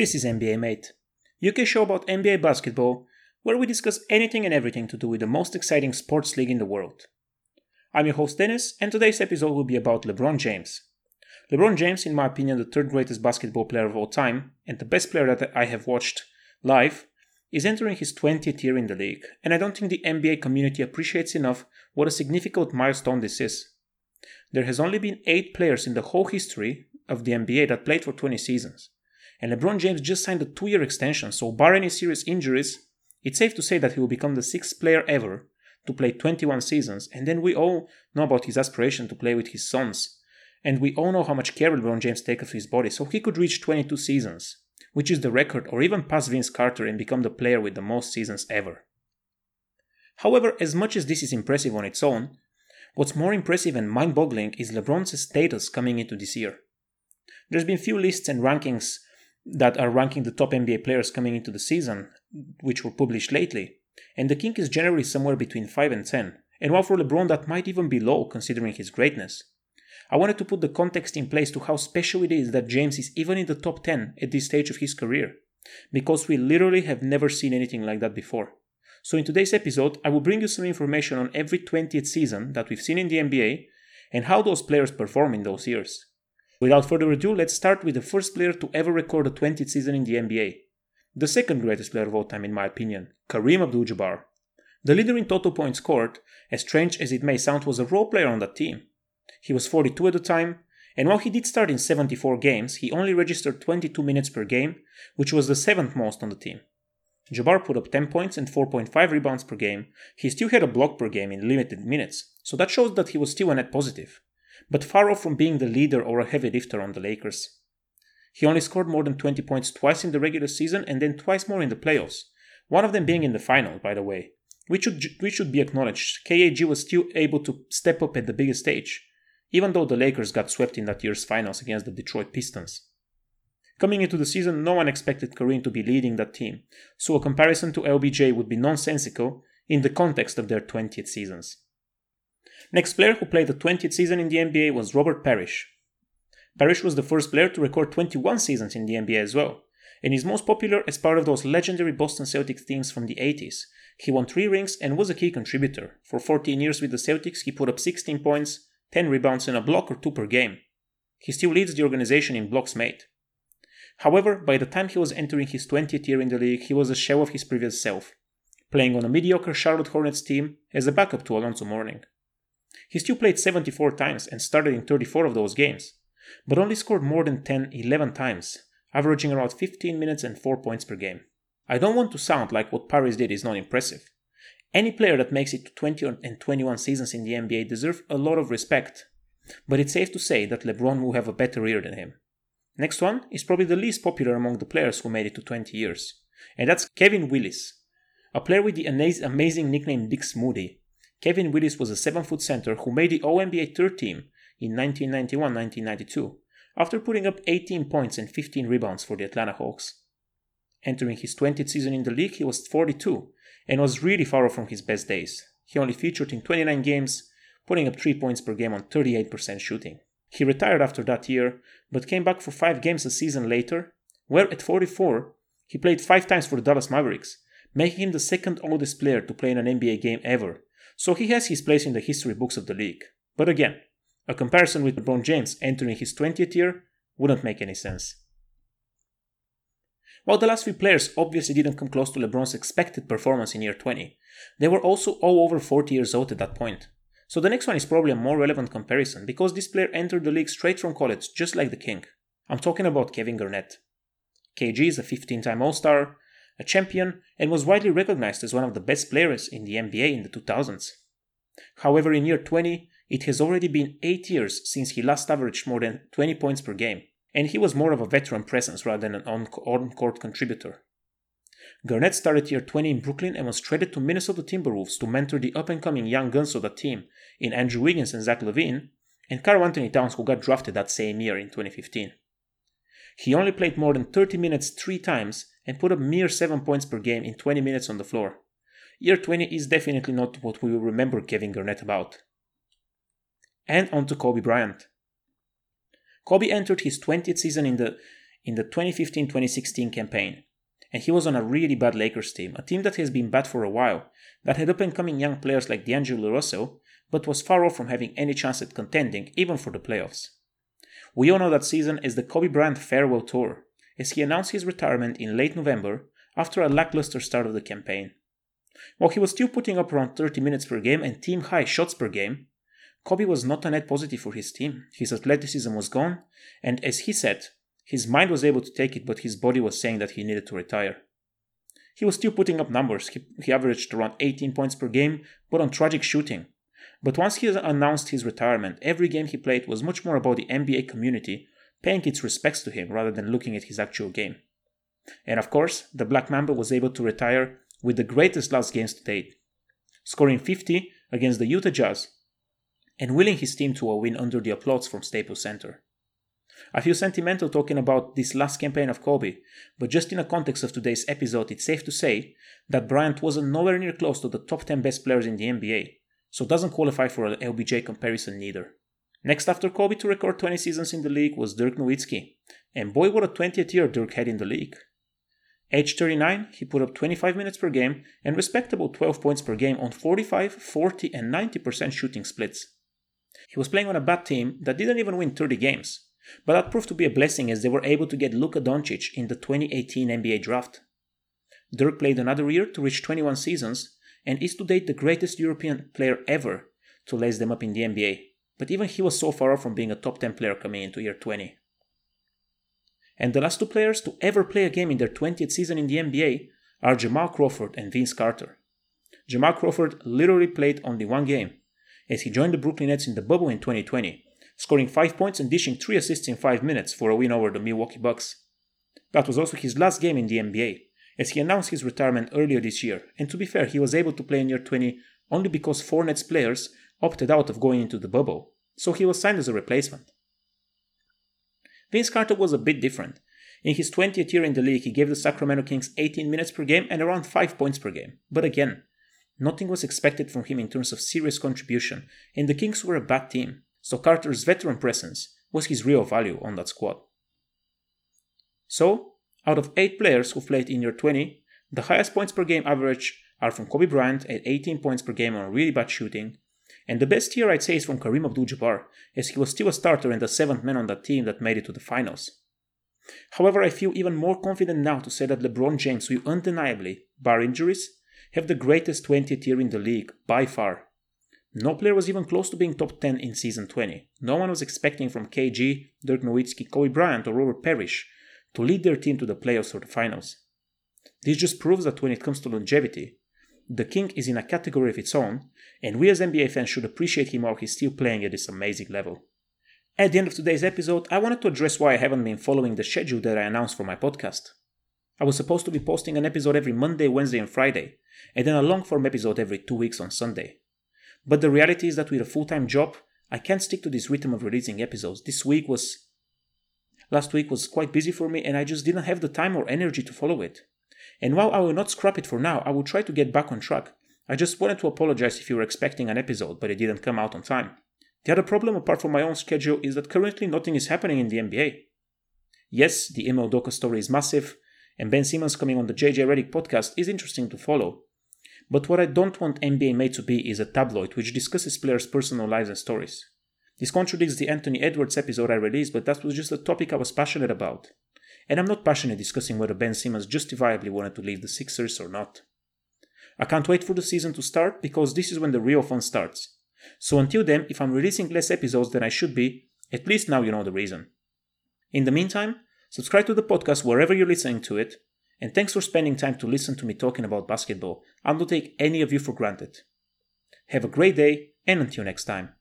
This is NBA Mate, UK show about NBA basketball, where we discuss anything and everything to do with the most exciting sports league in the world. I'm your host Dennis, and today's episode will be about LeBron James. LeBron James, in my opinion, the third greatest basketball player of all time, and the best player that I have watched live, is entering his 20th year in the league, and I don't think the NBA community appreciates enough what a significant milestone this is. There has only been 8 players in the whole history of the NBA that played for 20 seasons. And LeBron James just signed a 2-year extension, so bar any serious injuries, it's safe to say that he will become the sixth player ever to play 21 seasons, and then we all know about his aspiration to play with his sons. And we all know how much care LeBron James takes of his body, so he could reach 22 seasons which is the record, or even pass Vince Carter and become the player with the most seasons ever. However, as much as this is impressive on its own, what's more impressive and mind boggling is LeBron's status coming into this year. There's been few lists and rankings that are ranking the top NBA players coming into the season, which were published lately, and the king is generally somewhere between 5 and 10, and while for LeBron that might even be low considering his greatness. I wanted to put the context in place to how special it is that James is even in the top 10 at this stage of his career, because we literally have never seen anything like that before. So, in today's episode, I will bring you some information on every 20th season that we've seen in the NBA and how those players perform in those years. Without further ado, let's start with the first player to ever record a 20th season in the NBA. The second greatest player of all time, in my opinion, Kareem Abdul Jabbar. The leader in total points scored, as strange as it may sound, was a role player on that team. He was 42 at the time, and while he did start in 74 games, he only registered 22 minutes per game, which was the seventh most on the team. Jabbar put up 10 points and 4.5 rebounds per game. He still had a block per game in limited minutes, so that shows that he was still a net positive, but far off from being the leader or a heavy lifter on the Lakers. He only scored more than 20 points twice in the regular season and then twice more in the playoffs, one of them being in the final, by the way. Which should, which should be acknowledged. KAG was still able to step up at the biggest stage, even though the Lakers got swept in that year's finals against the Detroit Pistons. Coming into the season, no one expected Kareem to be leading that team, so a comparison to LBJ would be nonsensical in the context of their 20th seasons. Next player who played the 20th season in the NBA was Robert Parish. Parish was the first player to record 21 seasons in the NBA as well, and is most popular as part of those legendary Boston Celtics teams from the 80s. He won 3 rings and was a key contributor. For 14 years with the Celtics, he put up 16 points, 10 rebounds and a block or two per game. He still leads the organization in blocks made. However, by the time he was entering his 20th year in the league, he was a shell of his previous self, playing on a mediocre Charlotte Hornets team as a backup to Alonzo Mourning. He still played 74 times and started in 34 of those games, but only scored more than 10 11 times, averaging around 15 minutes and 4 points per game. I don't want to sound like what Parish did is not impressive, any player that makes it to 20 and 21 seasons in the NBA deserves a lot of respect, but it's safe to say that LeBron will have a better year than him. Next one is probably the least popular among the players who made it to 20 years, and that's Kevin Willis, a player with the amazing nickname Dick Smoothie. Kevin Willis was a 7 foot center who made the All NBA third team in 1991 1992 after putting up 18 points and 15 rebounds for the Atlanta Hawks. Entering his 20th season in the league, he was 42 and was really far off from his best days. He only featured in 29 games, putting up 3 points per game on 38% shooting. He retired after that year, but came back for 5 games a season later, where at 44, he played 5 times for the Dallas Mavericks, making him the second oldest player to play in an NBA game ever. So he has his place in the history books of the league. But again, a comparison with LeBron James entering his 20th year wouldn't make any sense. While the last few players obviously didn't come close to LeBron's expected performance in year 20, they were also all over 40 years old at that point. So the next one is probably a more relevant comparison because this player entered the league straight from college, just like the King. I'm talking about Kevin Garnett. KG is a 15 time All Star, a champion, and was widely recognized as one of the best players in the NBA in the 2000s. However, in year 20, it has already been 8 years since he last averaged more than 20 points per game, and he was more of a veteran presence rather than an on court contributor. Garnett started year 20 in Brooklyn and was traded to Minnesota Timberwolves to mentor the up and coming young guns of the team in Andrew Wiggins and Zach LaVine, and Karl-Anthony Towns, who got drafted that same year in 2015. He only played more than 30 minutes three times and put up mere 7 points per game in 20 minutes on the floor. Year 20 is definitely not what we will remember Kevin Garnett about. And on to Kobe Bryant. Kobe entered his 20th season in the in the 2015 2016 campaign. And he was on a really bad Lakers team, a team that has been bad for a while, that had up and coming young players like D'Angelo Russell, but was far off from having any chance at contending, even for the playoffs. We all know that season as the Kobe Bryant farewell tour, as he announced his retirement in late November after a lackluster start of the campaign. While he was still putting up around 30 minutes per game and team high shots per game, Kobe was not a net positive for his team. His athleticism was gone, and as he said, his mind was able to take it, but his body was saying that he needed to retire. He was still putting up numbers. He, he averaged around 18 points per game, but on tragic shooting. But once he announced his retirement, every game he played was much more about the NBA community paying its respects to him rather than looking at his actual game. And of course, the Black Mamba was able to retire with the greatest last games to date, scoring 50 against the Utah Jazz and willing his team to a win under the applause from Staples Center. I feel sentimental talking about this last campaign of Kobe, but just in the context of today's episode, it's safe to say that Bryant wasn't nowhere near close to the top 10 best players in the NBA, so doesn't qualify for an LBJ comparison neither. Next after Kobe to record 20 seasons in the league was Dirk Nowitzki, and boy what a 20th year Dirk had in the league. Age 39, he put up 25 minutes per game and respectable 12 points per game on 45, 40, and 90% shooting splits. He was playing on a bad team that didn't even win 30 games, but that proved to be a blessing as they were able to get Luka Doncic in the 2018 NBA draft. Dirk played another year to reach 21 seasons and is to date the greatest European player ever to lace them up in the NBA, but even he was so far off from being a top 10 player coming into year 20 and the last two players to ever play a game in their 20th season in the NBA are Jamal Crawford and Vince Carter. Jamal Crawford literally played only one game, as he joined the Brooklyn Nets in the bubble in 2020, scoring 5 points and dishing 3 assists in 5 minutes for a win over the Milwaukee Bucks. That was also his last game in the NBA, as he announced his retirement earlier this year, and to be fair, he was able to play in year 20 only because four Nets players opted out of going into the bubble, so he was signed as a replacement. Vince Carter was a bit different. In his 20th year in the league, he gave the Sacramento Kings 18 minutes per game and around 5 points per game. But again, nothing was expected from him in terms of serious contribution, and the Kings were a bad team, so Carter's veteran presence was his real value on that squad. So, out of 8 players who played in year 20, the highest points per game average are from Kobe Bryant at 18 points per game on really bad shooting, and the best year I'd say is from Kareem Abdul Jabbar, as he was still a starter and the seventh man on that team that made it to the finals. However, I feel even more confident now to say that LeBron James will undeniably, bar injuries, have the greatest 20th year in the league by far. No player was even close to being top 10 in season 20. No one was expecting from KG, Dirk Nowitzki, Kobe Bryant, or Robert Parish to lead their team to the playoffs or the finals. This just proves that when it comes to longevity, the King is in a category of its own, and we as NBA fans should appreciate him while he's still playing at this amazing level. At the end of today's episode, I wanted to address why I haven't been following the schedule that I announced for my podcast. I was supposed to be posting an episode every Monday, Wednesday, and Friday, and then a long form episode every two weeks on Sunday. But the reality is that with a full time job, I can't stick to this rhythm of releasing episodes. This week was. Last week was quite busy for me, and I just didn't have the time or energy to follow it. And while I will not scrap it for now, I will try to get back on track. I just wanted to apologize if you were expecting an episode, but it didn't come out on time. The other problem, apart from my own schedule, is that currently nothing is happening in the NBA. Yes, the Ime Udoka story is massive, and Ben Simmons coming on the JJ Redick podcast is interesting to follow. But what I don't want NBA Mate to be is a tabloid which discusses players' personal lives and stories. This contradicts the Anthony Edwards episode I released, but that was just a topic I was passionate about and I'm not passionate discussing whether Ben Simmons justifiably wanted to leave the Sixers or not. I can't wait for the season to start because this is when the real fun starts. So until then, if I'm releasing less episodes than I should be, at least now you know the reason. In the meantime, subscribe to the podcast wherever you're listening to it, and thanks for spending time to listen to me talking about basketball. I don't take any of you for granted. Have a great day, and until next time.